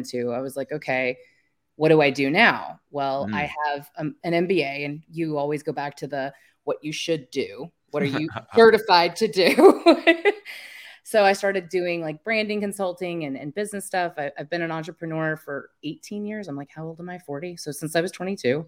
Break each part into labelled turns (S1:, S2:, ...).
S1: to. I was like, okay, what do I do now? Well, mm. I have um, an MBA, and you always go back to the what you should do. What are you certified to do? so I started doing like branding consulting and, and business stuff. I, I've been an entrepreneur for 18 years. I'm like, how old am I? 40. So since I was 22.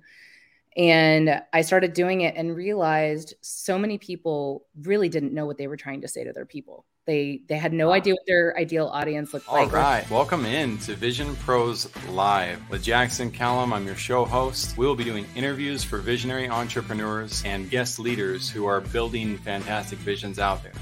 S1: And I started doing it and realized so many people really didn't know what they were trying to say to their people. They they had no idea what their ideal audience looked
S2: All
S1: like.
S2: All right, welcome in to Vision Pros Live with Jackson Callum. I'm your show host. We will be doing interviews for visionary entrepreneurs and guest leaders who are building fantastic visions out there.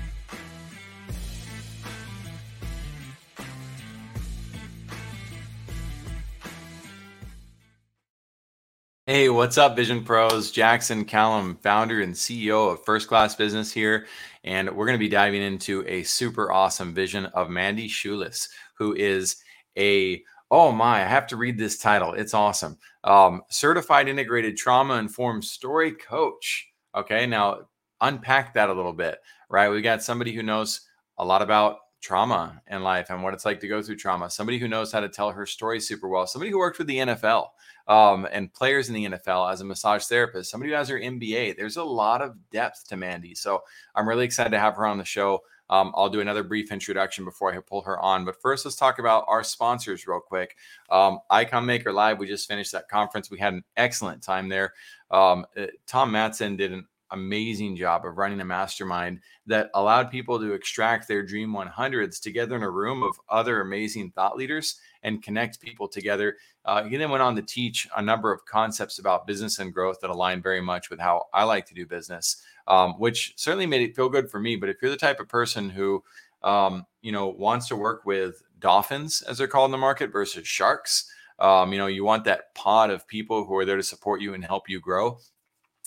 S2: Hey, what's up, Vision Pros? Jackson Callum, founder and CEO of First Class Business here. And we're going to be diving into a super awesome vision of Mandy Schulis, who is a, oh my, I have to read this title. It's awesome. Um, certified integrated trauma informed story coach. Okay, now unpack that a little bit, right? We got somebody who knows a lot about trauma in life and what it's like to go through trauma, somebody who knows how to tell her story super well, somebody who worked with the NFL um, and players in the NFL as a massage therapist, somebody who has her MBA. There's a lot of depth to Mandy. So I'm really excited to have her on the show. Um, I'll do another brief introduction before I pull her on. But first, let's talk about our sponsors real quick. Um, Icon Maker Live, we just finished that conference. We had an excellent time there. Um, uh, Tom Matson did an amazing job of running a mastermind that allowed people to extract their dream 100s together in a room of other amazing thought leaders and connect people together. Uh, he then went on to teach a number of concepts about business and growth that align very much with how I like to do business, um, which certainly made it feel good for me. But if you're the type of person who, um, you know, wants to work with dolphins, as they're called in the market, versus sharks, um, you know, you want that pod of people who are there to support you and help you grow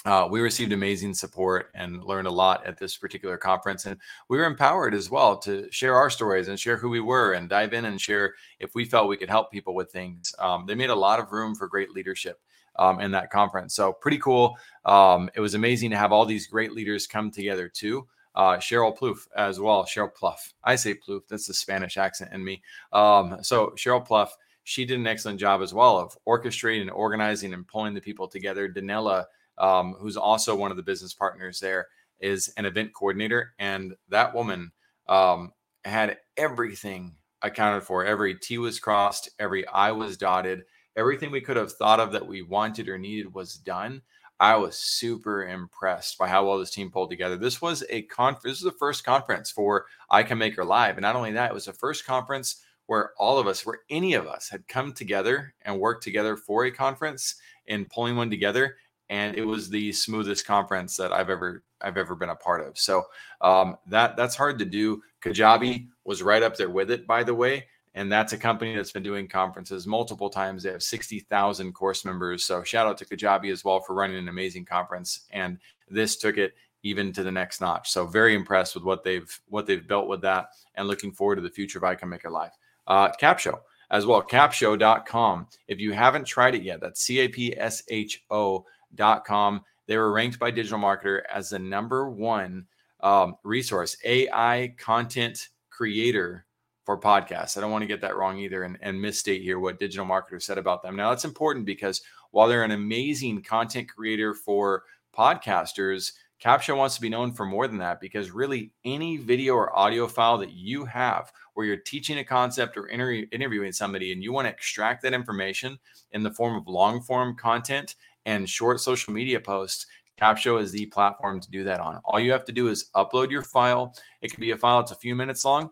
S2: uh, we received amazing support and learned a lot at this particular conference. And we were empowered as well to share our stories and share who we were and dive in and share if we felt we could help people with things. Um, they made a lot of room for great leadership um, in that conference. So, pretty cool. Um, it was amazing to have all these great leaders come together too. Uh, Cheryl Plouffe as well. Cheryl Pluff. I say Plouffe. That's the Spanish accent in me. Um, so, Cheryl Pluff, she did an excellent job as well of orchestrating, and organizing, and pulling the people together. Danella um, who's also one of the business partners there, is an event coordinator. And that woman um, had everything accounted for. Every T was crossed, every I was dotted, everything we could have thought of that we wanted or needed was done. I was super impressed by how well this team pulled together. This was a conference. This was the first conference for I Icon Maker Live, and not only that, it was the first conference where all of us, where any of us, had come together and worked together for a conference and pulling one together and it was the smoothest conference that I've ever I've ever been a part of. So um, that that's hard to do. Kajabi was right up there with it, by the way, and that's a company that's been doing conferences multiple times. They have sixty thousand course members. So shout out to Kajabi as well for running an amazing conference, and this took it even to the next notch. So very impressed with what they've what they've built with that, and looking forward to the future of Icon Maker Live. Uh, Capsho as well, capsho.com. If you haven't tried it yet, that's C A P S H O com. They were ranked by Digital Marketer as the number one um, resource, AI content creator for podcasts. I don't want to get that wrong either and, and misstate here what Digital Marketer said about them. Now, that's important because while they're an amazing content creator for podcasters, Capsho wants to be known for more than that because really any video or audio file that you have where you're teaching a concept or inter- interviewing somebody and you want to extract that information in the form of long form content and short social media posts, Capsho is the platform to do that on. All you have to do is upload your file. It can be a file that's a few minutes long.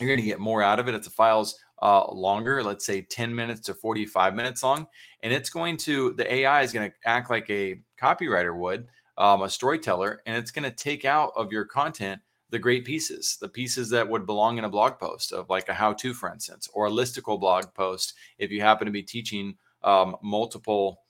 S2: You're going to get more out of it. if the file's uh, longer, let's say 10 minutes to 45 minutes long. And it's going to, the AI is going to act like a copywriter would, um, a storyteller, and it's going to take out of your content the great pieces, the pieces that would belong in a blog post of like a how to, for instance, or a listicle blog post if you happen to be teaching um, multiple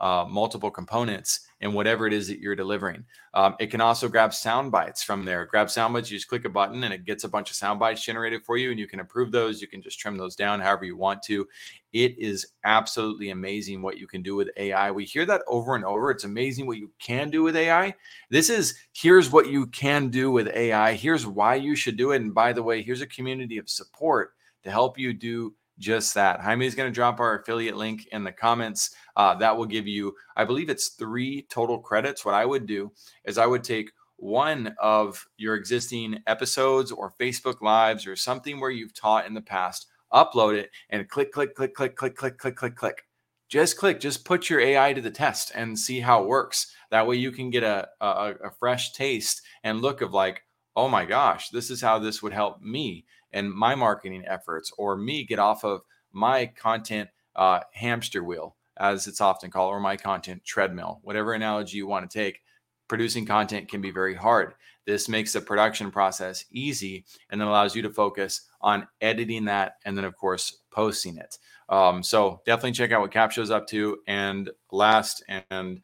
S2: uh, multiple components in whatever it is that you're delivering. Um, it can also grab sound bites from there. Grab sound bites, you just click a button and it gets a bunch of sound bites generated for you, and you can approve those. You can just trim those down however you want to. It is absolutely amazing what you can do with AI. We hear that over and over. It's amazing what you can do with AI. This is here's what you can do with AI. Here's why you should do it. And by the way, here's a community of support to help you do just that. Jaime is going to drop our affiliate link in the comments. Uh, that will give you, I believe it's three total credits. What I would do is I would take one of your existing episodes or Facebook Lives or something where you've taught in the past, upload it and click, click, click, click, click, click, click, click, click. Just click, just put your AI to the test and see how it works. That way you can get a, a, a fresh taste and look of like, oh my gosh, this is how this would help me and my marketing efforts or me get off of my content uh, hamster wheel, as it's often called, or my content treadmill, whatever analogy you want to take. Producing content can be very hard. This makes the production process easy and then allows you to focus on editing that and then, of course, posting it. Um, so definitely check out what Capsho's up to. And last and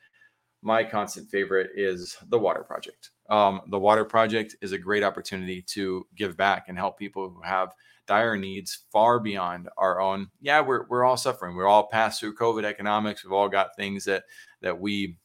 S2: my constant favorite is the Water Project. Um, the Water Project is a great opportunity to give back and help people who have dire needs far beyond our own. Yeah, we're, we're all suffering. We're all passed through COVID economics. We've all got things that that we,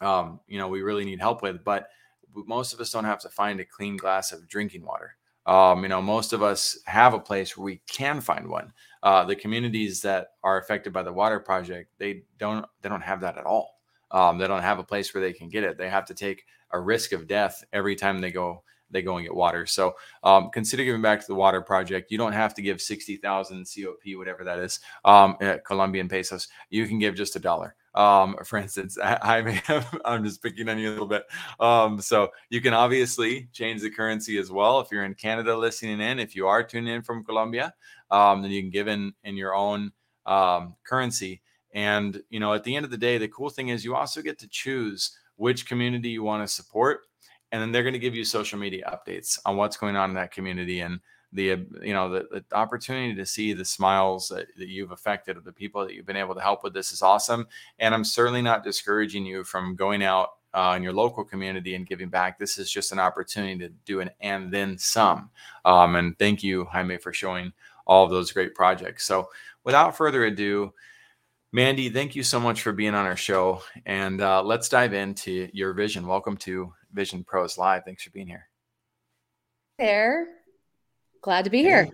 S2: um, you know, we really need help with. But most of us don't have to find a clean glass of drinking water. Um, you know, most of us have a place where we can find one. Uh, the communities that are affected by the water project, they don't they don't have that at all. Um, they don't have a place where they can get it. They have to take a risk of death every time they go they go and get water. So um, consider giving back to the water project. You don't have to give sixty thousand COP, whatever that is, um, Colombian pesos. You can give just a dollar. Um, for instance, I, may have, I'm just picking on you a little bit. Um, so you can obviously change the currency as well. If you're in Canada listening in, if you are tuning in from Colombia, um, then you can give in in your own um, currency. And you know, at the end of the day, the cool thing is you also get to choose which community you want to support and then they're going to give you social media updates on what's going on in that community and the you know the, the opportunity to see the smiles that, that, you've affected of the people that you've been able to help with this is awesome. And i'm certainly not discouraging you from going out uh, in your local community and giving back. This is just an opportunity to do an and then some. Um, and thank you jaime for showing all of those great projects. So without further ado Mandy, thank you so much for being on our show. And uh, let's dive into your vision. Welcome to Vision Pros Live. Thanks for being here.
S1: There. Glad to be here.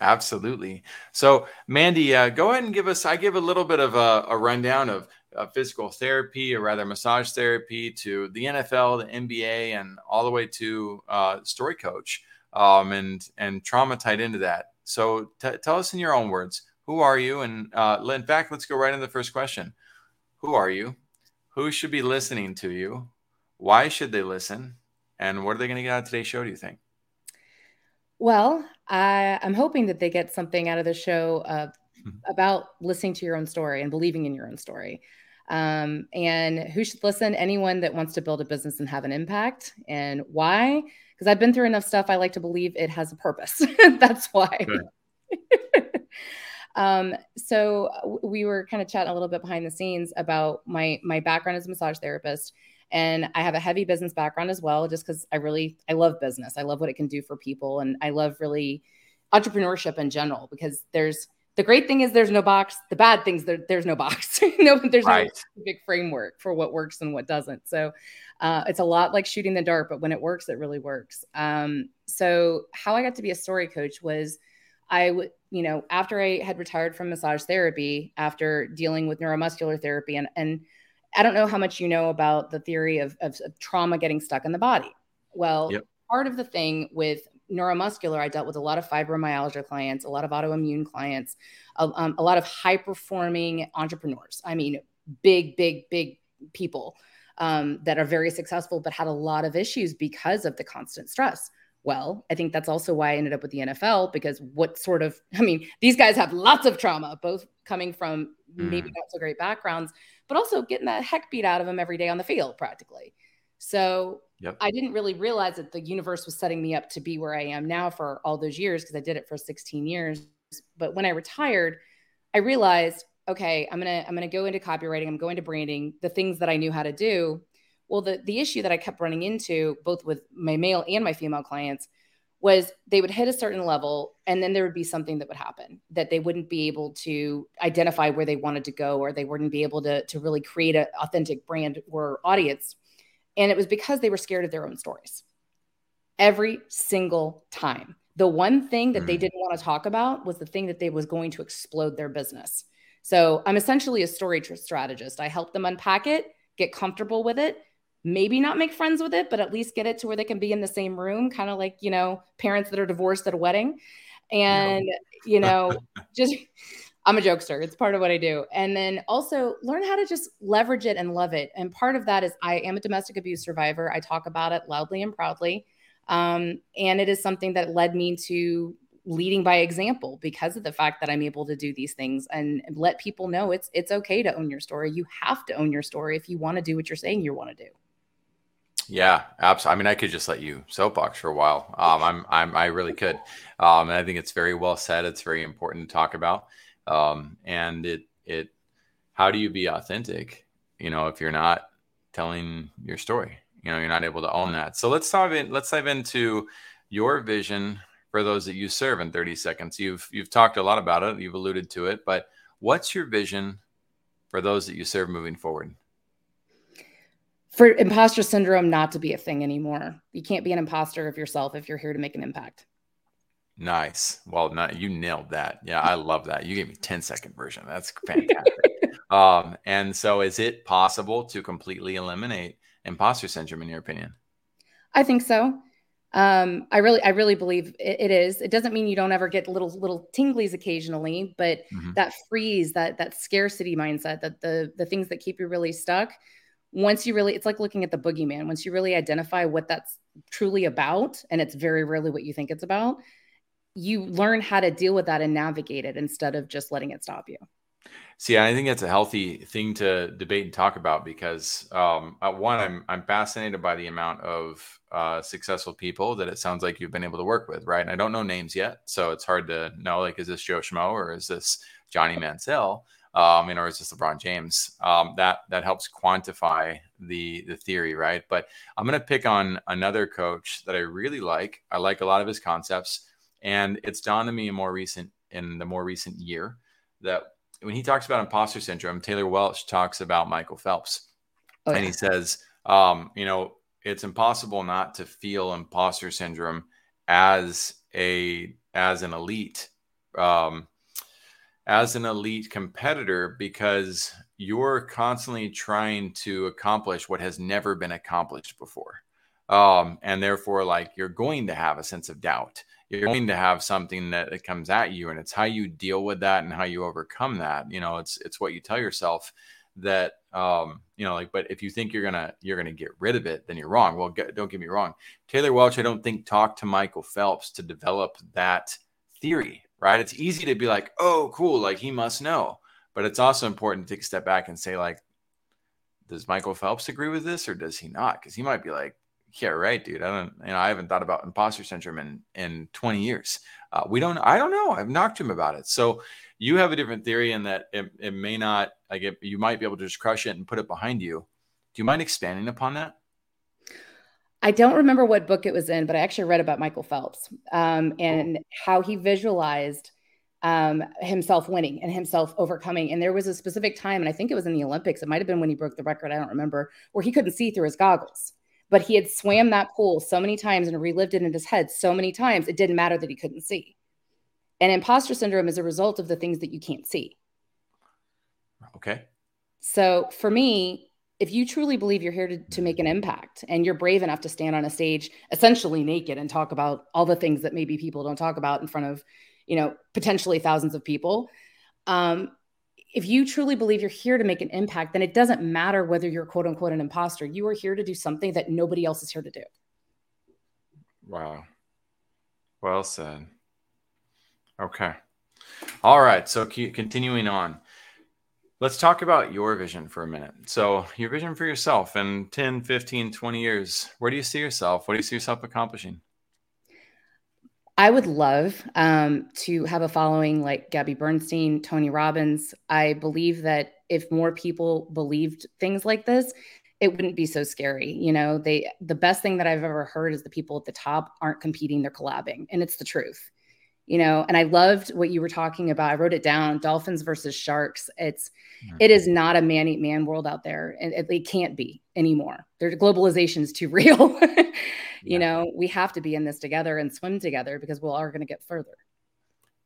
S2: Absolutely. So, Mandy, uh, go ahead and give us, I give a little bit of a, a rundown of uh, physical therapy or rather massage therapy to the NFL, the NBA, and all the way to uh, story coach um, and, and trauma tied into that. So, t- tell us in your own words who are you? And uh, in fact, let's go right into the first question. Who are you? Who should be listening to you? Why should they listen? And what are they going to get out of today's show, do you think?
S1: Well, I, am hoping that they get something out of the show uh, about listening to your own story and believing in your own story. Um, and who should listen? Anyone that wants to build a business and have an impact. And why? Because I've been through enough stuff. I like to believe it has a purpose. That's why. Um, so we were kind of chatting a little bit behind the scenes about my my background as a massage therapist, and I have a heavy business background as well, just because I really I love business. I love what it can do for people, and I love really entrepreneurship in general because there's the great thing is there's no box. The bad things there, there's no box. no, there's right. no big framework for what works and what doesn't. So uh, it's a lot like shooting the dart, but when it works, it really works. Um, so how I got to be a story coach was I would, you know, after I had retired from massage therapy, after dealing with neuromuscular therapy, and and I don't know how much you know about the theory of, of, of trauma getting stuck in the body. Well, yep. part of the thing with neuromuscular, I dealt with a lot of fibromyalgia clients, a lot of autoimmune clients, a, um, a lot of high performing entrepreneurs. I mean, big, big, big people um, that are very successful, but had a lot of issues because of the constant stress well. I think that's also why I ended up with the NFL because what sort of, I mean, these guys have lots of trauma, both coming from mm. maybe not so great backgrounds, but also getting that heck beat out of them every day on the field practically. So yep. I didn't really realize that the universe was setting me up to be where I am now for all those years because I did it for 16 years. But when I retired, I realized, okay, I'm gonna I'm gonna go into copywriting, I'm going to branding, the things that I knew how to do well, the, the issue that I kept running into, both with my male and my female clients, was they would hit a certain level and then there would be something that would happen that they wouldn't be able to identify where they wanted to go or they wouldn't be able to, to really create an authentic brand or audience. And it was because they were scared of their own stories. Every single time The one thing that mm. they didn't want to talk about was the thing that they was going to explode their business. So I'm essentially a story strategist. I help them unpack it, get comfortable with it, maybe not make friends with it, but at least get it to where they can be in the same room, kind of like, you know, parents that are divorced at a wedding. And, no. you know, just I'm a jokester. It's part of what I do. And then also learn how to just leverage it and love it. And part of that is I am a domestic abuse survivor. I talk about it loudly and proudly. Um, and it is something that led me to leading by example because of the fact that I'm able to do these things and let people know it's it's okay to own your story. You have to own your story if you want to do what you're saying you want to do.
S2: Yeah, absolutely. I mean, I could just let you soapbox for a while. Um, I'm, I'm, I really could. Um, and I think it's very well said. It's very important to talk about um, and it it how do you be authentic you know if you're not telling your story you know you're not able to own that so let's dive in let's dive into your vision for those that you serve in 30 seconds you've you've talked a lot about it you've alluded to it but what's your vision for those that you serve moving forward
S1: for imposter syndrome not to be a thing anymore you can't be an imposter of yourself if you're here to make an impact
S2: Nice. Well, not, you nailed that. Yeah, I love that. You gave me 10 second version. That's fantastic. um, and so is it possible to completely eliminate imposter syndrome in your opinion?
S1: I think so. Um, I really, I really believe it, it is. It doesn't mean you don't ever get little, little tinglies occasionally, but mm-hmm. that freeze, that, that scarcity mindset, that the, the things that keep you really stuck, once you really, it's like looking at the boogeyman. Once you really identify what that's truly about, and it's very rarely what you think it's about, you learn how to deal with that and navigate it instead of just letting it stop you.
S2: See, I think that's a healthy thing to debate and talk about because um, one, I'm I'm fascinated by the amount of uh, successful people that it sounds like you've been able to work with, right? And I don't know names yet, so it's hard to know like is this Joe Schmo or is this Johnny Manziel, um, or is this LeBron James? Um, that that helps quantify the the theory, right? But I'm going to pick on another coach that I really like. I like a lot of his concepts. And it's dawned on me in more recent in the more recent year that when he talks about imposter syndrome, Taylor Welch talks about Michael Phelps. Oh, yeah. And he says, um, you know, it's impossible not to feel imposter syndrome as a as an elite um, as an elite competitor because you're constantly trying to accomplish what has never been accomplished before. Um, and therefore like you're going to have a sense of doubt. You're going to have something that, comes at you and it's how you deal with that and how you overcome that. You know it's it's what you tell yourself that um you know like but if you think you're gonna you're gonna get rid of it then you're wrong. Well get, don't get me wrong. Taylor welch i don't think talked to michael phelps to develop that theory right it's easy to be like oh cool like he must know but it's also important to take a step back and say like does michael phelps agree with this or does he not because he might be like yeah, right, dude. I don't, you know, I haven't thought about imposter syndrome in in 20 years. Uh, we don't, I don't know. I've knocked him about it. So you have a different theory in that it, it may not, like, it, you might be able to just crush it and put it behind you. Do you mind expanding upon that?
S1: I don't remember what book it was in, but I actually read about Michael Phelps um, and how he visualized um, himself winning and himself overcoming. And there was a specific time, and I think it was in the Olympics. It might have been when he broke the record. I don't remember, where he couldn't see through his goggles but he had swam that pool so many times and relived it in his head so many times it didn't matter that he couldn't see and imposter syndrome is a result of the things that you can't see
S2: okay
S1: so for me if you truly believe you're here to, to make an impact and you're brave enough to stand on a stage essentially naked and talk about all the things that maybe people don't talk about in front of you know potentially thousands of people um, if you truly believe you're here to make an impact, then it doesn't matter whether you're quote unquote an imposter. You are here to do something that nobody else is here to do.
S2: Wow. Well said. Okay. All right. So continuing on, let's talk about your vision for a minute. So, your vision for yourself in 10, 15, 20 years, where do you see yourself? What do you see yourself accomplishing?
S1: I would love um, to have a following like Gabby Bernstein, Tony Robbins. I believe that if more people believed things like this, it wouldn't be so scary. You know, they the best thing that I've ever heard is the people at the top aren't competing, they're collabing, and it's the truth. You know, and I loved what you were talking about. I wrote it down: dolphins versus sharks. It's mm-hmm. it is not a man eat man world out there, and it, it can't be. anymore. Their globalization is too real. you yeah. know, we have to be in this together and swim together because we are going to get further.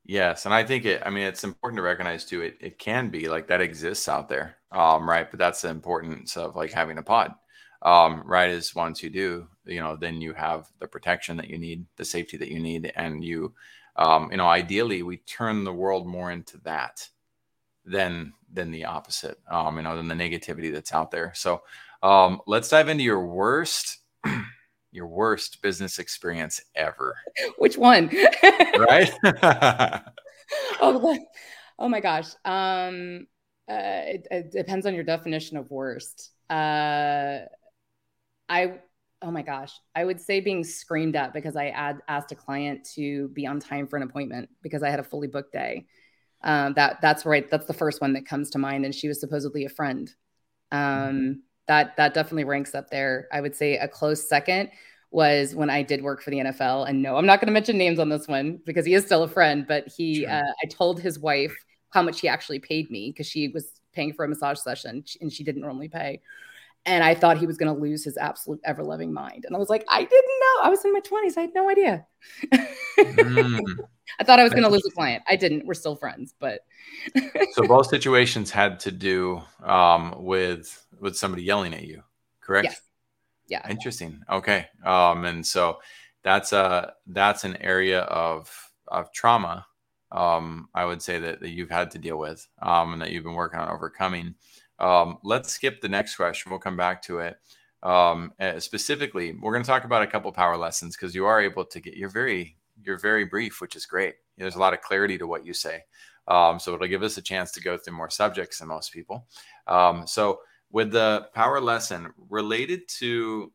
S2: Yes, and I think it. I mean, it's important to recognize too. It it can be like that exists out there, um, right? But that's the importance of like having a pod, um, right? Is once you do, you know, then you have the protection that you need, the safety that you need, and you, um, you know, ideally we turn the world more into that than than the opposite, um, you know, than the negativity that's out there. So, um, let's dive into your worst. your worst business experience ever.
S1: Which one?
S2: right?
S1: oh, oh my gosh. Um, uh, it, it, depends on your definition of worst. Uh, I oh my gosh, I would say being screamed at because I ad- asked a client to be on time for an appointment because I had a fully booked day. Um, that that's right. That's the first one that comes to mind, and she was supposedly a friend. Um, that that definitely ranks up there. I would say a close second was when I did work for the NFL. And no, I'm not going to mention names on this one because he is still a friend. But he, sure. uh, I told his wife how much he actually paid me because she was paying for a massage session and she didn't normally pay and I thought he was going to lose his absolute ever loving mind. And I was like, I didn't know. I was in my 20s. I had no idea. mm. I thought I was going to lose a client. I didn't. We're still friends, but
S2: so both situations had to do um, with with somebody yelling at you, correct?
S1: Yes. Yeah.
S2: Interesting. Okay. Um, and so that's a that's an area of of trauma. Um, I would say that, that you've had to deal with um, and that you've been working on overcoming. Um, let's skip the next question. We'll come back to it. Um, uh, specifically, we're going to talk about a couple power lessons because you are able to get. You're very you're very brief, which is great. There's a lot of clarity to what you say. Um, so it'll give us a chance to go through more subjects than most people. Um, so with the power lesson related to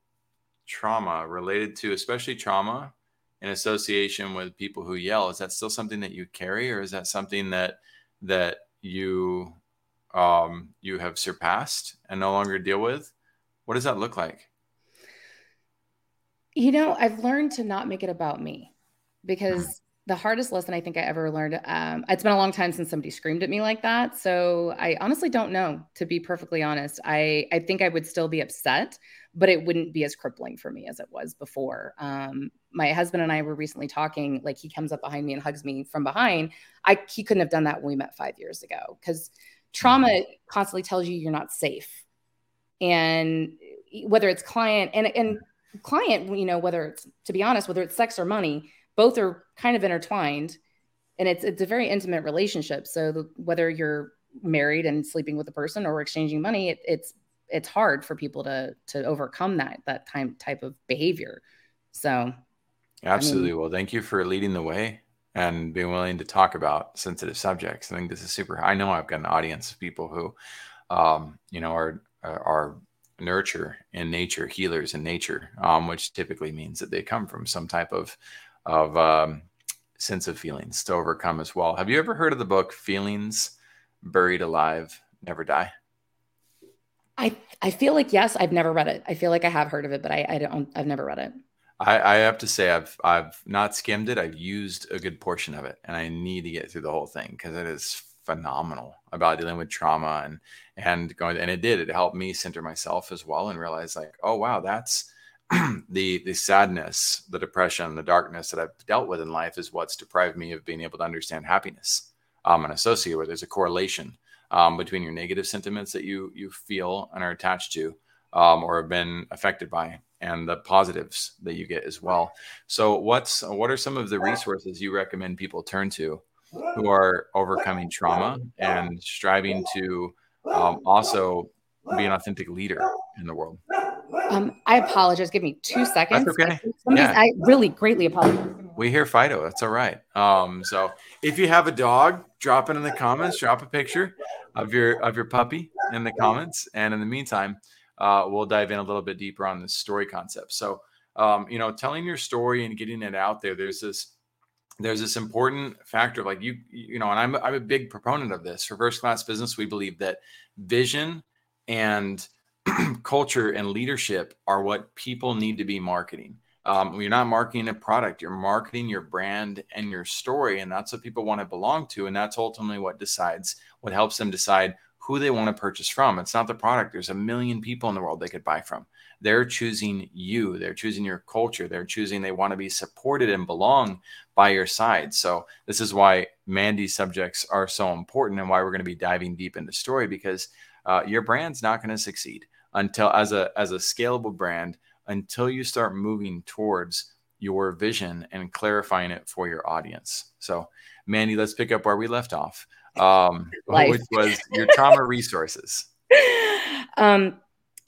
S2: trauma, related to especially trauma in association with people who yell, is that still something that you carry, or is that something that that you um, you have surpassed and no longer deal with? What does that look like?
S1: You know, I've learned to not make it about me because mm. the hardest lesson I think I ever learned, um, it's been a long time since somebody screamed at me like that. So I honestly don't know, to be perfectly honest. I, I think I would still be upset, but it wouldn't be as crippling for me as it was before. Um, my husband and I were recently talking, like he comes up behind me and hugs me from behind. I, he couldn't have done that when we met five years ago because trauma constantly tells you you're not safe. And whether it's client and and client you know whether it's to be honest whether it's sex or money both are kind of intertwined. And it's it's a very intimate relationship. So the, whether you're married and sleeping with a person or exchanging money it, it's it's hard for people to to overcome that that time type of behavior. So
S2: absolutely I mean, well thank you for leading the way and being willing to talk about sensitive subjects. I think this is super. I know I've got an audience of people who, um, you know, are are nurture in nature, healers in nature, um, which typically means that they come from some type of of um, sense of feelings to overcome as well. Have you ever heard of the book Feelings Buried Alive, Never Die?
S1: I I feel like yes, I've never read it. I feel like I have heard of it, but I, I don't. I've never read it.
S2: I, I have to say I've I've not skimmed it. I've used a good portion of it, and I need to get through the whole thing because it is phenomenal about dealing with trauma and and going. And it did. It helped me center myself as well and realize like, oh wow, that's the the sadness, the depression, the darkness that I've dealt with in life is what's deprived me of being able to understand happiness um, and associate with. There's a correlation um, between your negative sentiments that you you feel and are attached to um, or have been affected by and the positives that you get as well. So what's what are some of the resources you recommend people turn to who are overcoming trauma and striving to um, also be an authentic leader in the world?
S1: Um, I apologize. Give me two seconds.
S2: That's okay.
S1: Yeah. I really greatly apologize.
S2: We hear Fido. That's all right. Um, so if you have a dog, drop it in the comments. Drop a picture of your of your puppy in the comments. And in the meantime, uh, we'll dive in a little bit deeper on the story concept. So, um, you know, telling your story and getting it out there, there's this there's this important factor like you you know and I'm, I'm a big proponent of this for first class business we believe that vision and culture and leadership are what people need to be marketing um, you're not marketing a product you're marketing your brand and your story and that's what people want to belong to and that's ultimately what decides what helps them decide who they want to purchase from. It's not the product. There's a million people in the world they could buy from. They're choosing you. They're choosing your culture. They're choosing they want to be supported and belong by your side. So this is why Mandy's subjects are so important and why we're going to be diving deep into story because uh, your brand's not going to succeed until as a as a scalable brand until you start moving towards your vision and clarifying it for your audience. So, Mandy, let's pick up where we left off, um, which was your trauma resources.
S1: Um,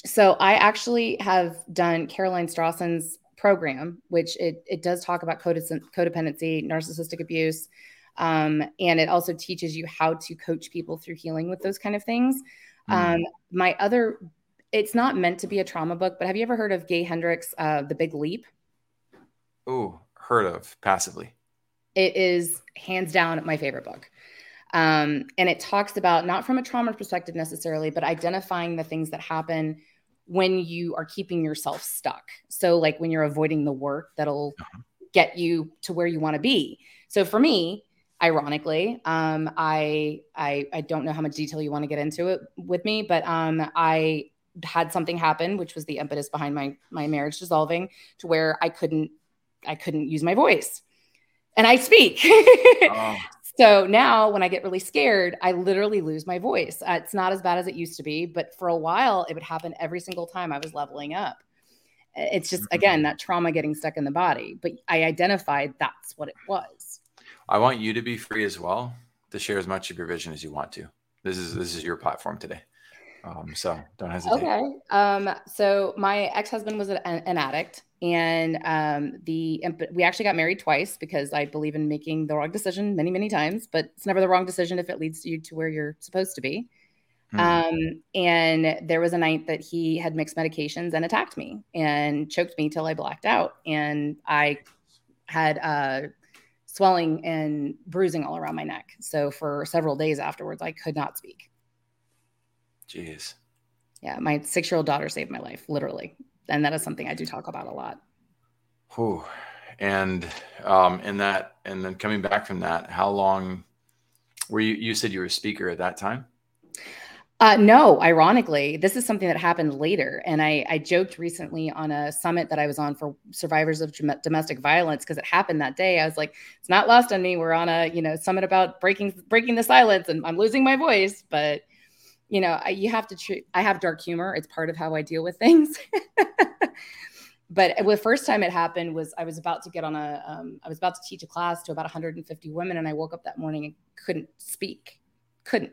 S1: so, I actually have done Caroline Strawson's program, which it, it does talk about codependency, narcissistic abuse, um, and it also teaches you how to coach people through healing with those kind of things. Mm. Um, my other it's not meant to be a trauma book, but have you ever heard of Gay Hendricks, uh, The Big Leap?
S2: Oh, heard of passively.
S1: It is hands down my favorite book. Um, and it talks about not from a trauma perspective necessarily, but identifying the things that happen when you are keeping yourself stuck. So, like when you're avoiding the work that'll uh-huh. get you to where you want to be. So, for me, ironically, um, I, I I don't know how much detail you want to get into it with me, but um, I had something happen, which was the impetus behind my my marriage dissolving, to where I couldn't I couldn't use my voice, and I speak. oh. So now, when I get really scared, I literally lose my voice. Uh, it's not as bad as it used to be, but for a while, it would happen every single time I was leveling up. It's just again mm-hmm. that trauma getting stuck in the body. But I identified that's what it was.
S2: I want you to be free as well to share as much of your vision as you want to. This is this is your platform today. Um, so don't hesitate.
S1: Okay. Um, so my ex-husband was an, an addict and um, the we actually got married twice because I believe in making the wrong decision many, many times, but it's never the wrong decision if it leads you to where you're supposed to be. Mm-hmm. Um, and there was a night that he had mixed medications and attacked me and choked me till I blacked out. And I had uh, swelling and bruising all around my neck. So for several days afterwards, I could not speak.
S2: Jeez.
S1: Yeah, my six year old daughter saved my life, literally. And that is something I do talk about a lot.
S2: Whew. And um, in that, and then coming back from that, how long were you? You said you were a speaker at that time?
S1: Uh, no, ironically, this is something that happened later. And I, I, joked recently on a summit that I was on for survivors of domestic violence because it happened that day. I was like, it's not lost on me. We're on a you know summit about breaking breaking the silence, and I'm losing my voice, but you know, I, you have to treat, I have dark humor. It's part of how I deal with things. but the first time it happened was I was about to get on a, um, I was about to teach a class to about 150 women. And I woke up that morning and couldn't speak, couldn't.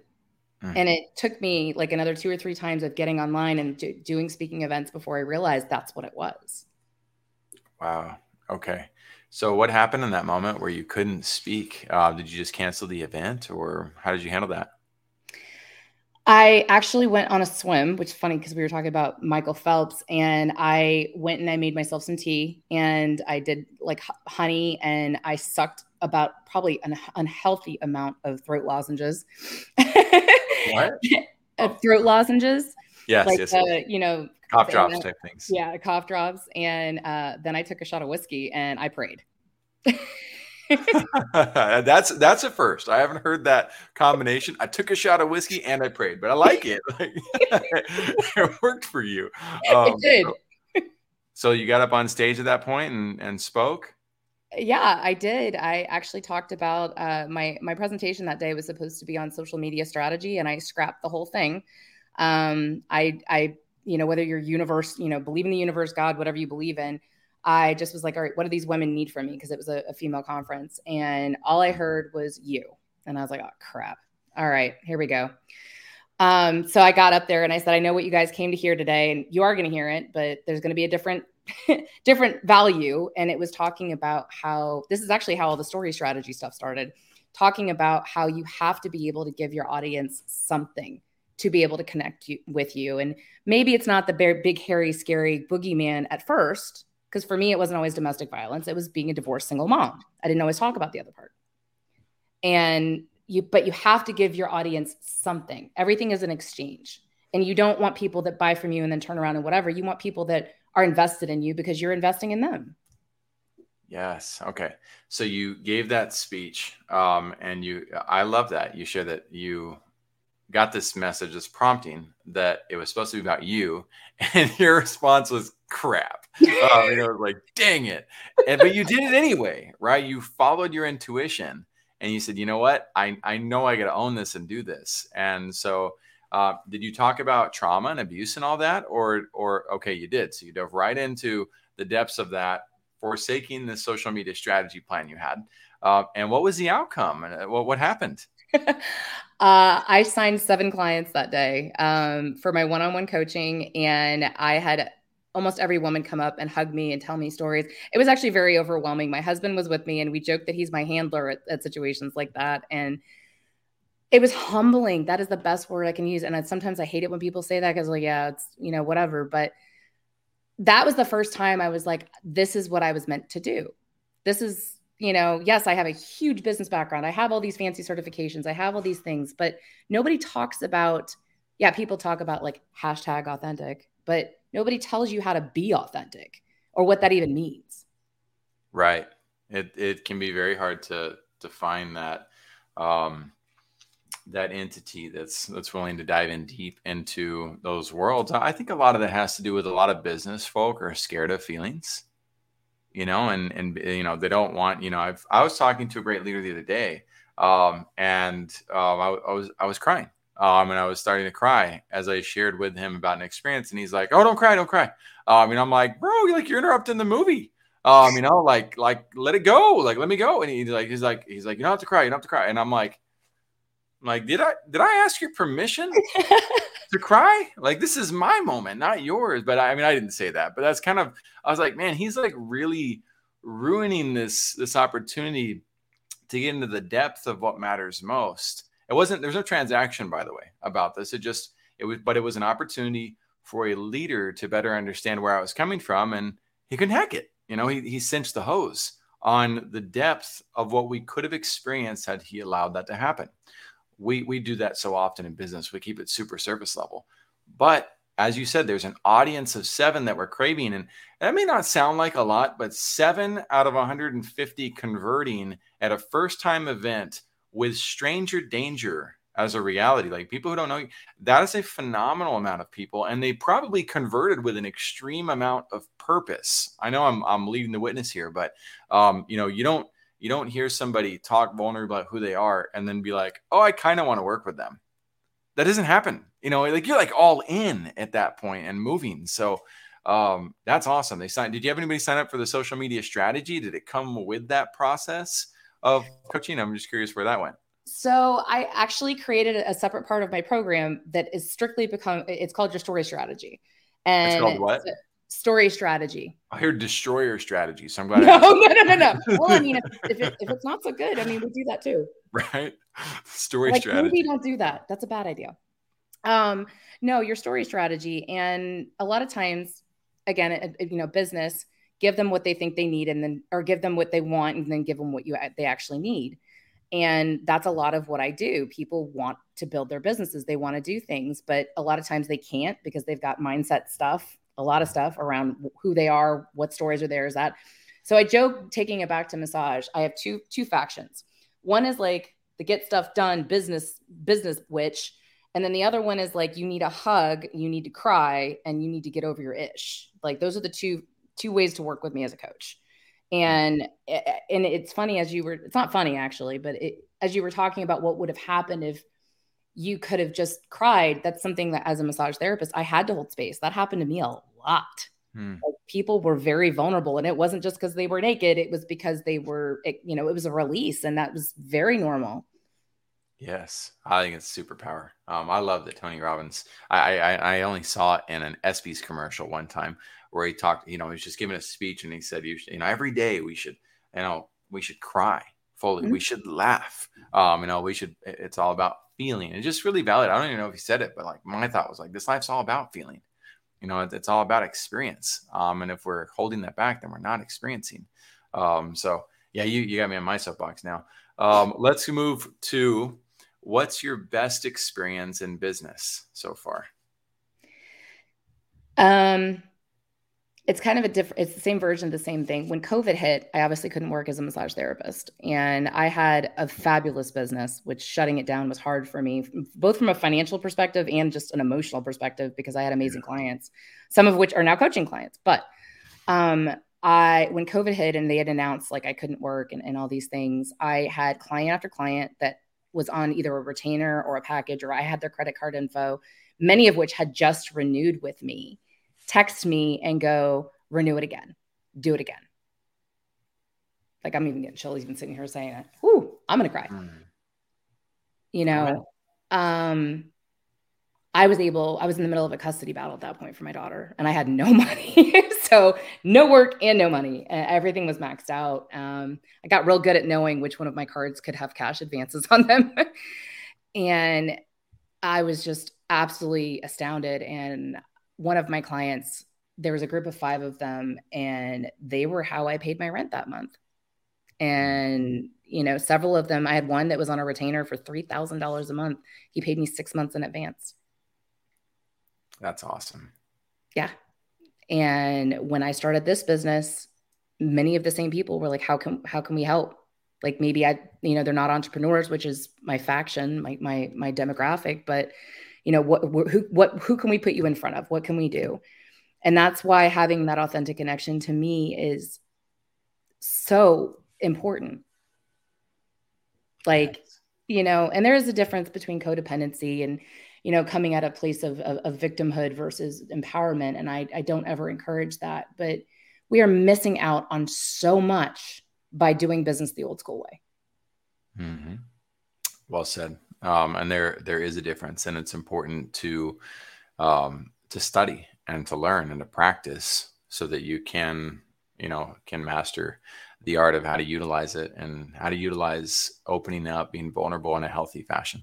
S1: Mm. And it took me like another two or three times of getting online and do, doing speaking events before I realized that's what it was.
S2: Wow. Okay. So what happened in that moment where you couldn't speak? Uh, did you just cancel the event or how did you handle that?
S1: I actually went on a swim, which is funny because we were talking about Michael Phelps, and I went and I made myself some tea, and I did like honey, and I sucked about probably an unhealthy amount of throat lozenges. what? throat lozenges.
S2: Yes,
S1: like
S2: yes,
S1: the, yes. you know,
S2: cough drops type things.
S1: Yeah, cough drops, and uh, then I took a shot of whiskey and I prayed.
S2: that's that's a first. I haven't heard that combination. I took a shot of whiskey and I prayed, but I like it. it worked for you.
S1: Um, it did.
S2: So, so, you got up on stage at that point and and spoke.
S1: Yeah, I did. I actually talked about uh, my my presentation that day was supposed to be on social media strategy, and I scrapped the whole thing. Um, I I you know whether you're universe, you know, believe in the universe, God, whatever you believe in. I just was like, all right, what do these women need from me? Because it was a, a, female conference. And all I heard was you. And I was like, oh, crap. All right, here we go. Um, so I got up there and I said, I know what you guys came to hear today, and you are going to hear it, but there's going to be a different, different value. And it was talking about how this is actually how all the story strategy stuff started, talking about how you have to be able to give your audience something to be able to connect you, with you. And maybe it's not the big, hairy, scary boogeyman at first, because for me, it wasn't always domestic violence. It was being a divorced single mom. I didn't always talk about the other part. And you, but you have to give your audience something. Everything is an exchange. And you don't want people that buy from you and then turn around and whatever. You want people that are invested in you because you're investing in them.
S2: Yes. Okay. So you gave that speech, um, and you, I love that you share that you got this message, this prompting that it was supposed to be about you, and your response was crap. Uh, you know, like dang it, and but you did it anyway, right? You followed your intuition, and you said, you know what, I I know I got to own this and do this, and so. Uh, did you talk about trauma and abuse and all that, or or okay, you did. So you dove right into the depths of that, forsaking the social media strategy plan you had. Uh, and what was the outcome? And what what happened?
S1: Uh, I signed seven clients that day um, for my one on one coaching, and I had almost every woman come up and hug me and tell me stories. It was actually very overwhelming. My husband was with me, and we joked that he's my handler at, at situations like that. And it was humbling. That is the best word I can use. And I, sometimes I hate it when people say that because, like, yeah, it's, you know, whatever. But that was the first time I was like, this is what I was meant to do. This is you know, yes, I have a huge business background. I have all these fancy certifications. I have all these things, but nobody talks about, yeah, people talk about like hashtag authentic, but nobody tells you how to be authentic or what that even means.
S2: Right. It, it can be very hard to, find that, um, that entity that's that's willing to dive in deep into those worlds. I think a lot of that has to do with a lot of business folk are scared of feelings you know, and and you know they don't want, you know, I've I was talking to a great leader the other day, um, and um, I, I was I was crying, um, and I was starting to cry as I shared with him about an experience, and he's like, "Oh, don't cry, don't cry," um, and I'm like, "Bro, you're like you're interrupting the movie." Um, you know, like like let it go, like let me go. And he's like, he's like, he's like, you don't have to cry, you don't have to cry. And I'm like, like, did I did I ask your permission to cry? Like this is my moment, not yours. But I, I mean, I didn't say that. But that's kind of I was like, man, he's like really ruining this this opportunity to get into the depth of what matters most. It wasn't there's no transaction, by the way, about this. It just it was, but it was an opportunity for a leader to better understand where I was coming from, and he couldn't hack it. You know, he he cinched the hose on the depth of what we could have experienced had he allowed that to happen we we do that so often in business. We keep it super surface level. But as you said, there's an audience of seven that we're craving. And that may not sound like a lot, but seven out of 150 converting at a first time event with stranger danger as a reality. Like people who don't know, you that is a phenomenal amount of people. And they probably converted with an extreme amount of purpose. I know I'm, I'm leading the witness here, but um, you know, you don't, you don't hear somebody talk vulnerable about who they are and then be like, oh, I kind of want to work with them. That doesn't happen. You know, like you're like all in at that point and moving. So um, that's awesome. They signed. Did you have anybody sign up for the social media strategy? Did it come with that process of coaching? I'm just curious where that went.
S1: So I actually created a separate part of my program that is strictly become. It's called your story strategy. And it's called what? Story strategy.
S2: I hear destroyer strategy, so I'm glad.
S1: No, no, no, no, no. Well, I mean, if, if, it, if, it's not so good, I mean, we do that too.
S2: Right. Story
S1: like,
S2: strategy.
S1: Maybe don't do that. That's a bad idea. Um, no, your story strategy, and a lot of times, again, it, it, you know, business give them what they think they need, and then or give them what they want, and then give them what you they actually need. And that's a lot of what I do. People want to build their businesses, they want to do things, but a lot of times they can't because they've got mindset stuff a lot of stuff around who they are, what stories are there, is that. So I joke taking it back to massage. I have two two factions. One is like the get stuff done business business witch, and then the other one is like you need a hug, you need to cry, and you need to get over your ish. Like those are the two two ways to work with me as a coach. And eh, eh, and it's funny as you were it's not funny actually, but it as you were talking about what would have happened if you could have just cried. That's something that as a massage therapist, I had to hold space. That happened to me a lot. Hmm. Like people were very vulnerable, and it wasn't just because they were naked. It was because they were, it, you know, it was a release, and that was very normal.
S2: Yes, I think it's superpower. Um, I love that Tony Robbins. I, I I only saw it in an ESPYS commercial one time where he talked. You know, he was just giving a speech, and he said, "You, you know, every day we should, you know, we should cry fully. Mm-hmm. We should laugh. Um, you know, we should. It's all about feeling. It's just really valid. I don't even know if he said it, but like my thought was like, this life's all about feeling. You know, it's all about experience. Um, and if we're holding that back, then we're not experiencing. Um, so yeah, you you got me on my soapbox now. Um, let's move to what's your best experience in business so far?
S1: Um, it's kind of a different it's the same version of the same thing. When covid hit i obviously couldn't work as a massage therapist. And i had a fabulous business which shutting it down was hard for me both from a financial perspective and just an emotional perspective because i had amazing clients some of which are now coaching clients. But um i when covid hit and they had announced like i couldn't work and, and all these things i had client after client that was on either a retainer or a package or i had their credit card info many of which had just renewed with me text me and go, renew it again, do it again. Like I'm even getting chills even sitting here saying it. Whoo, I'm gonna cry. Mm. You know, um, I was able, I was in the middle of a custody battle at that point for my daughter, and I had no money. so no work and no money. everything was maxed out. Um, I got real good at knowing which one of my cards could have cash advances on them. and I was just absolutely astounded. And one of my clients, there was a group of five of them, and they were how I paid my rent that month. And, you know, several of them, I had one that was on a retainer for $3,000 a month. He paid me six months in advance.
S2: That's awesome.
S1: Yeah. And when I started this business, many of the same people were like, how can, how can we help? Like maybe I, you know, they're not entrepreneurs, which is my faction, my, my, my demographic, but you know what who what who can we put you in front of? What can we do? And that's why having that authentic connection to me is so important. Like you know and there is a difference between codependency and you know coming at a place of, of, of victimhood versus empowerment. And I, I don't ever encourage that but we are missing out on so much by doing business the old school way.
S2: Mm-hmm. well said um, and there there is a difference, and it's important to um, to study and to learn and to practice so that you can you know can master the art of how to utilize it and how to utilize opening up, being vulnerable in a healthy fashion.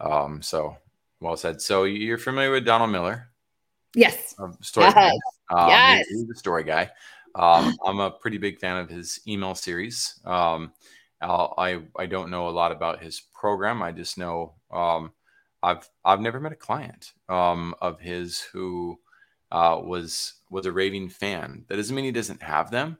S2: Um, so well said. So you're familiar with Donald Miller?
S1: Yes.
S2: Story yes. Um, yes. He's the story guy. Um, I'm a pretty big fan of his email series. Um, I'll, i I don't know a lot about his program. I just know um, I've I've never met a client um, of his who uh, was was a raving fan. That doesn't mean he doesn't have them.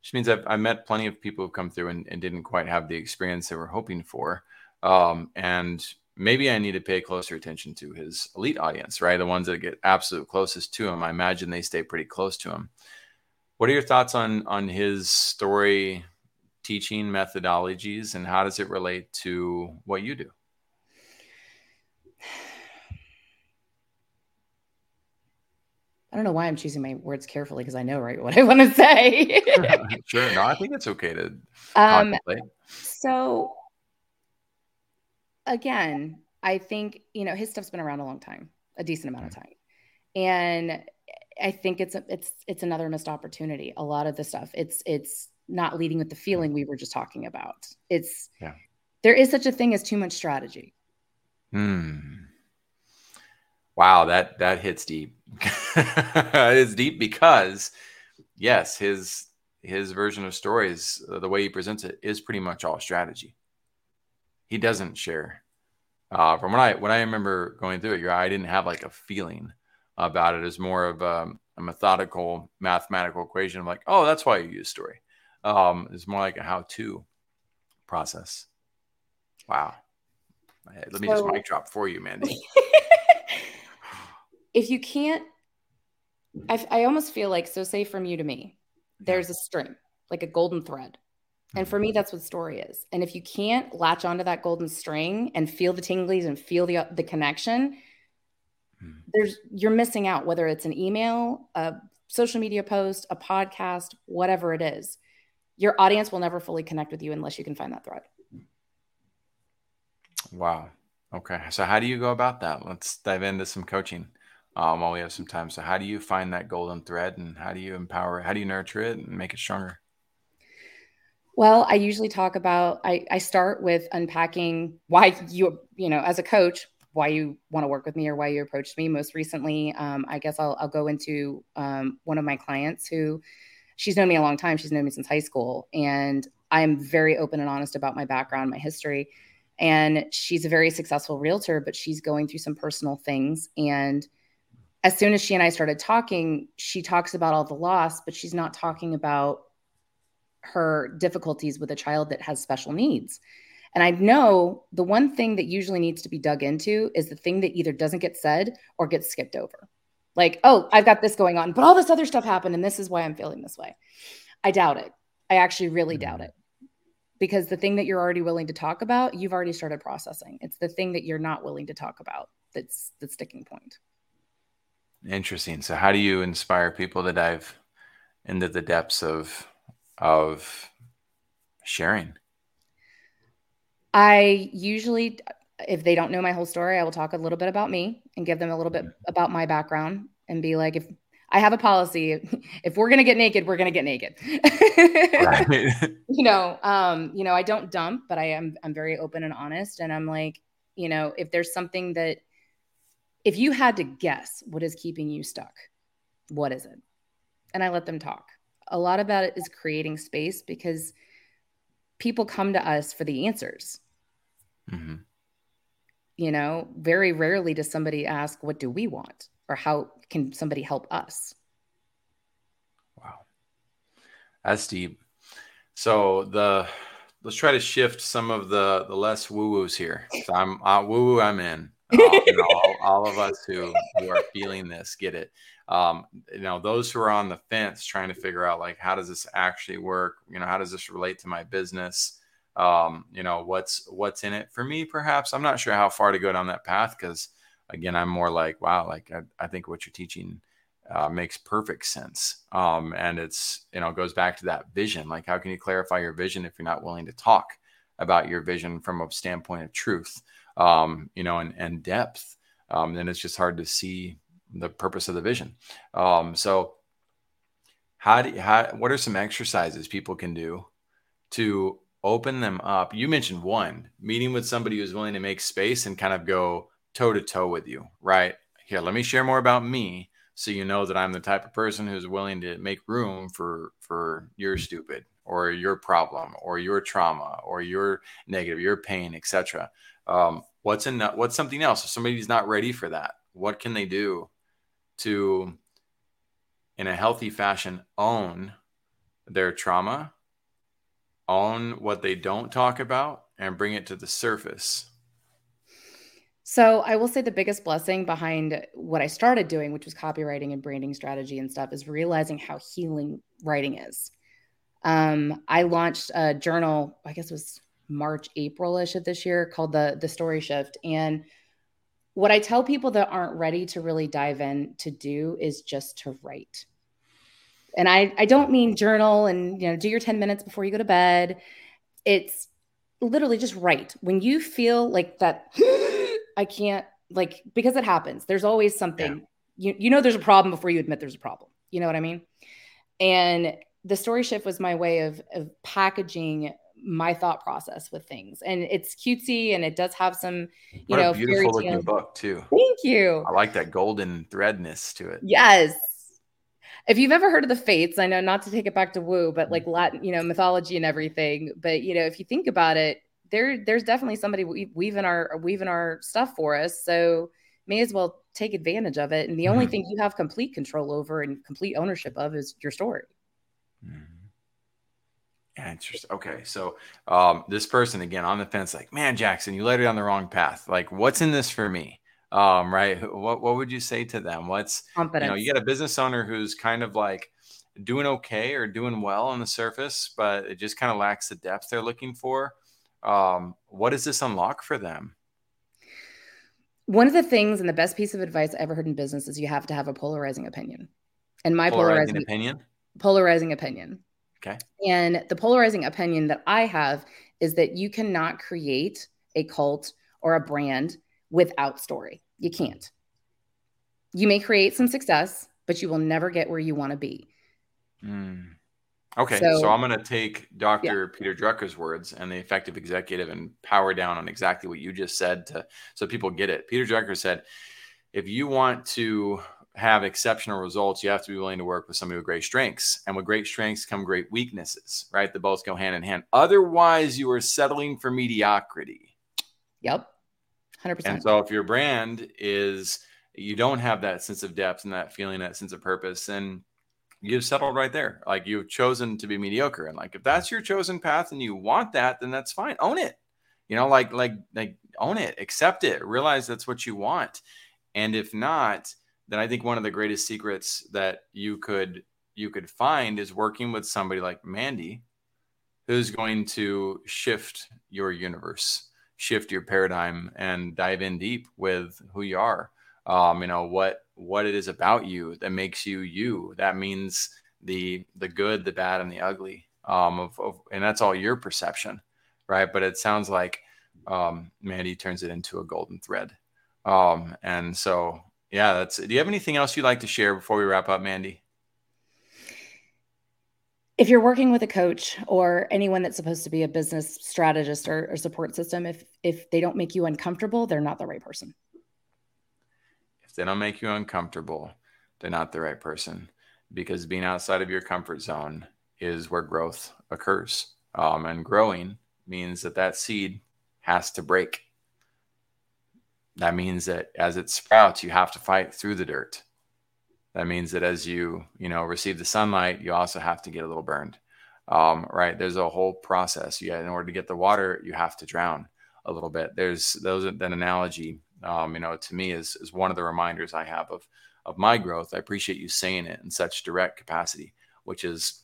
S2: Which means I've I met plenty of people who've come through and, and, didn't quite have the experience they were hoping for. Um, and maybe I need to pay closer attention to his elite audience, right? The ones that get absolute closest to him. I imagine they stay pretty close to him. What are your thoughts on on his story teaching methodologies and how does it relate to what you do?
S1: I don't know why I'm choosing my words carefully because I know right what I want to say.
S2: sure. No, I think it's okay to
S1: um, So again, I think, you know, his stuff's been around a long time, a decent amount of mm-hmm. time. And I think it's a, it's it's another missed opportunity. A lot of the stuff, it's it's not leading with the feeling we were just talking about. It's yeah. there is such a thing as too much strategy.
S2: Hmm. Wow, that that hits deep. it's deep because yes, his his version of stories, uh, the way he presents it, is pretty much all strategy. He doesn't share. Uh, from what I when I remember going through it, I didn't have like a feeling about it. It's more of a, a methodical mathematical equation. of like, oh, that's why you use story. Um, it's more like a how-to process. Wow. Let me so, just mic drop for you, Mandy.
S1: if you can't, I, I almost feel like so. Say from you to me, there's a string, like a golden thread, and for me, mm-hmm. that's what story is. And if you can't latch onto that golden string and feel the tinglies and feel the the connection, hmm. there's you're missing out. Whether it's an email, a social media post, a podcast, whatever it is your audience will never fully connect with you unless you can find that thread.
S2: Wow. Okay. So how do you go about that? Let's dive into some coaching um, while we have some time. So how do you find that golden thread and how do you empower it? How do you nurture it and make it stronger?
S1: Well, I usually talk about, I, I start with unpacking why you, you know, as a coach, why you want to work with me or why you approached me. Most recently, um, I guess I'll, I'll go into um, one of my clients who she's known me a long time. She's known me since high school. And I'm very open and honest about my background, my history. And she's a very successful realtor, but she's going through some personal things. And as soon as she and I started talking, she talks about all the loss, but she's not talking about her difficulties with a child that has special needs. And I know the one thing that usually needs to be dug into is the thing that either doesn't get said or gets skipped over. Like, oh, I've got this going on, but all this other stuff happened, and this is why I'm feeling this way. I doubt it. I actually really doubt mm. it. Because the thing that you're already willing to talk about, you've already started processing. It's the thing that you're not willing to talk about that's the sticking point.
S2: Interesting. So how do you inspire people to dive into the depths of of sharing?
S1: I usually if they don't know my whole story, I will talk a little bit about me and give them a little bit mm-hmm. about my background and be like if I have a policy if we're going to get naked, we're going to get naked. you know, um, you know, I don't dump, but I am I'm very open and honest and I'm like, you know, if there's something that if you had to guess what is keeping you stuck, what is it? And I let them talk. A lot about it is creating space because people come to us for the answers. Mm-hmm. You know, very rarely does somebody ask, What do we want? or how can somebody help us?
S2: Wow. That's deep. So the let's try to shift some of the the less woo woos here. So I'm uh, woo woo. I'm in you know, all, all, of us who, who are feeling this get it. Um, you know, those who are on the fence trying to figure out like how does this actually work? You know, how does this relate to my business? Um, you know, what's what's in it for me? Perhaps I'm not sure how far to go down that path because again, I'm more like, wow, like I, I think what you're teaching uh, makes perfect sense. Um, and it's, you know, goes back to that vision. Like, how can you clarify your vision if you're not willing to talk about your vision from a standpoint of truth? um, you know, and, and depth, um, then it's just hard to see the purpose of the vision. Um, so, how do you, how, what are some exercises people can do to open them up? You mentioned one meeting with somebody who's willing to make space and kind of go toe to toe with you, right? Here, let me share more about me so you know that I'm the type of person who's willing to make room for for your stupid or your problem or your trauma or your negative, your pain, etc. Um, what's in what's something else? If somebody's not ready for that, what can they do to, in a healthy fashion, own their trauma, own what they don't talk about, and bring it to the surface?
S1: So I will say the biggest blessing behind what I started doing, which was copywriting and branding strategy and stuff, is realizing how healing writing is. Um, I launched a journal, I guess it was March, April-ish of this year called the the story shift. And what I tell people that aren't ready to really dive in to do is just to write. And I I don't mean journal and you know do your 10 minutes before you go to bed. It's literally just write. When you feel like that I can't like because it happens. There's always something. Yeah. You you know there's a problem before you admit there's a problem. You know what I mean? And the story shift was my way of of packaging my thought process with things. And it's cutesy and it does have some, you what know,
S2: beautiful looking book too.
S1: Thank you.
S2: I like that golden threadness to it.
S1: Yes. If you've ever heard of the fates, I know not to take it back to woo, but like Latin, you know, mythology and everything. But you know, if you think about it, there there's definitely somebody weaving our weaving our stuff for us. So may as well take advantage of it. And the only mm-hmm. thing you have complete control over and complete ownership of is your story. Mm-hmm.
S2: Interesting. Okay, so um, this person again on the fence, like, man, Jackson, you led it on the wrong path. Like, what's in this for me? Um, right? What what would you say to them? What's confidence? You know, you got a business owner who's kind of like doing okay or doing well on the surface, but it just kind of lacks the depth they're looking for. Um, what does this unlock for them?
S1: One of the things and the best piece of advice I ever heard in business is you have to have a polarizing opinion. And my polarizing, polarizing opinion, polarizing opinion
S2: Okay.
S1: And the polarizing opinion that I have is that you cannot create a cult or a brand without story. You can't. You may create some success, but you will never get where you want to be.
S2: Mm. Okay, so, so I'm going to take Dr. Yeah. Peter Drucker's words and the effective executive and power down on exactly what you just said to so people get it. Peter Drucker said, if you want to have exceptional results, you have to be willing to work with somebody with great strengths. And with great strengths come great weaknesses, right? They both go hand in hand. Otherwise, you are settling for mediocrity.
S1: Yep. 100%.
S2: And so if your brand is you don't have that sense of depth and that feeling, that sense of purpose, and you've settled right there. Like you've chosen to be mediocre. And like if that's your chosen path and you want that, then that's fine. Own it. You know, like like like own it, accept it, realize that's what you want. And if not, then I think one of the greatest secrets that you could you could find is working with somebody like Mandy, who's going to shift your universe, shift your paradigm, and dive in deep with who you are. Um, you know what what it is about you that makes you you. That means the the good, the bad, and the ugly. Um, of, of and that's all your perception, right? But it sounds like um, Mandy turns it into a golden thread. Um, and so yeah, that's. Do you have anything else you'd like to share before we wrap up, Mandy?
S1: If you're working with a coach or anyone that's supposed to be a business strategist or, or, support system if if they don't make you uncomfortable they're not the right person.
S2: If they don't make you uncomfortable they're not the right person because being outside of your comfort zone is where growth occurs. Um, and growing means that that seed has to break. That means that as it sprouts you have to fight through the dirt that means that as you you know receive the sunlight you also have to get a little burned. Um, right there's a whole process. Yeah in order to get the water you have to drown a little bit. There's those that analogy um, you know to me is is one of the reminders i have of of my growth. I appreciate you saying it in such direct capacity which is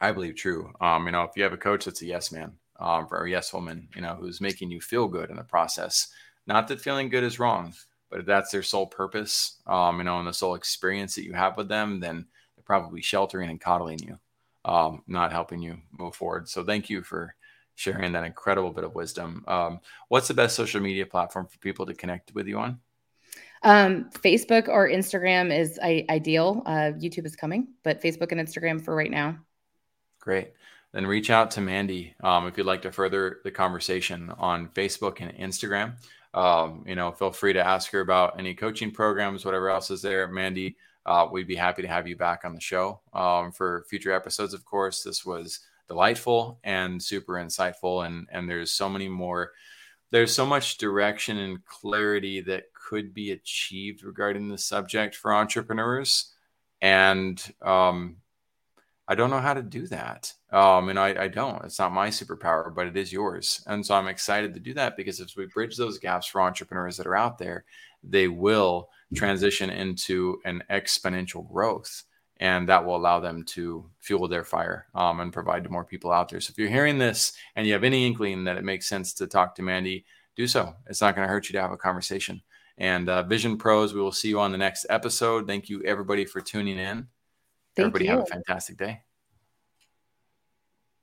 S2: i believe true. Um, you know if you have a coach that's a yes man um, or a yes woman you know who's making you feel good in the process not that feeling good is wrong but if that's their sole purpose, um, you know, and the sole experience that you have with them, then they're probably sheltering and coddling you, um, not helping you move forward. So thank you for sharing that incredible bit of wisdom. Um, what's the best social media platform for people to connect with you on?
S1: Um, Facebook or Instagram is I- ideal. Uh, YouTube is coming, but Facebook and Instagram for right now.
S2: Great. Then reach out to Mandy um, if you'd like to further the conversation on Facebook and Instagram um, you know, feel free to ask her about any coaching programs, whatever else is there. Mandy, uh, we'd be happy to have you back on the show um, for future episodes. Of course, this was delightful and super insightful, and and there's so many more. There's so much direction and clarity that could be achieved regarding the subject for entrepreneurs, and um, I don't know how to do that. Um, and I, I don't. It's not my superpower, but it is yours. And so I'm excited to do that because as we bridge those gaps for entrepreneurs that are out there, they will transition into an exponential growth. And that will allow them to fuel their fire um, and provide to more people out there. So if you're hearing this and you have any inkling that it makes sense to talk to Mandy, do so. It's not going to hurt you to have a conversation. And uh, Vision Pros, we will see you on the next episode. Thank you, everybody, for tuning in. Thank Everybody you. have a fantastic day.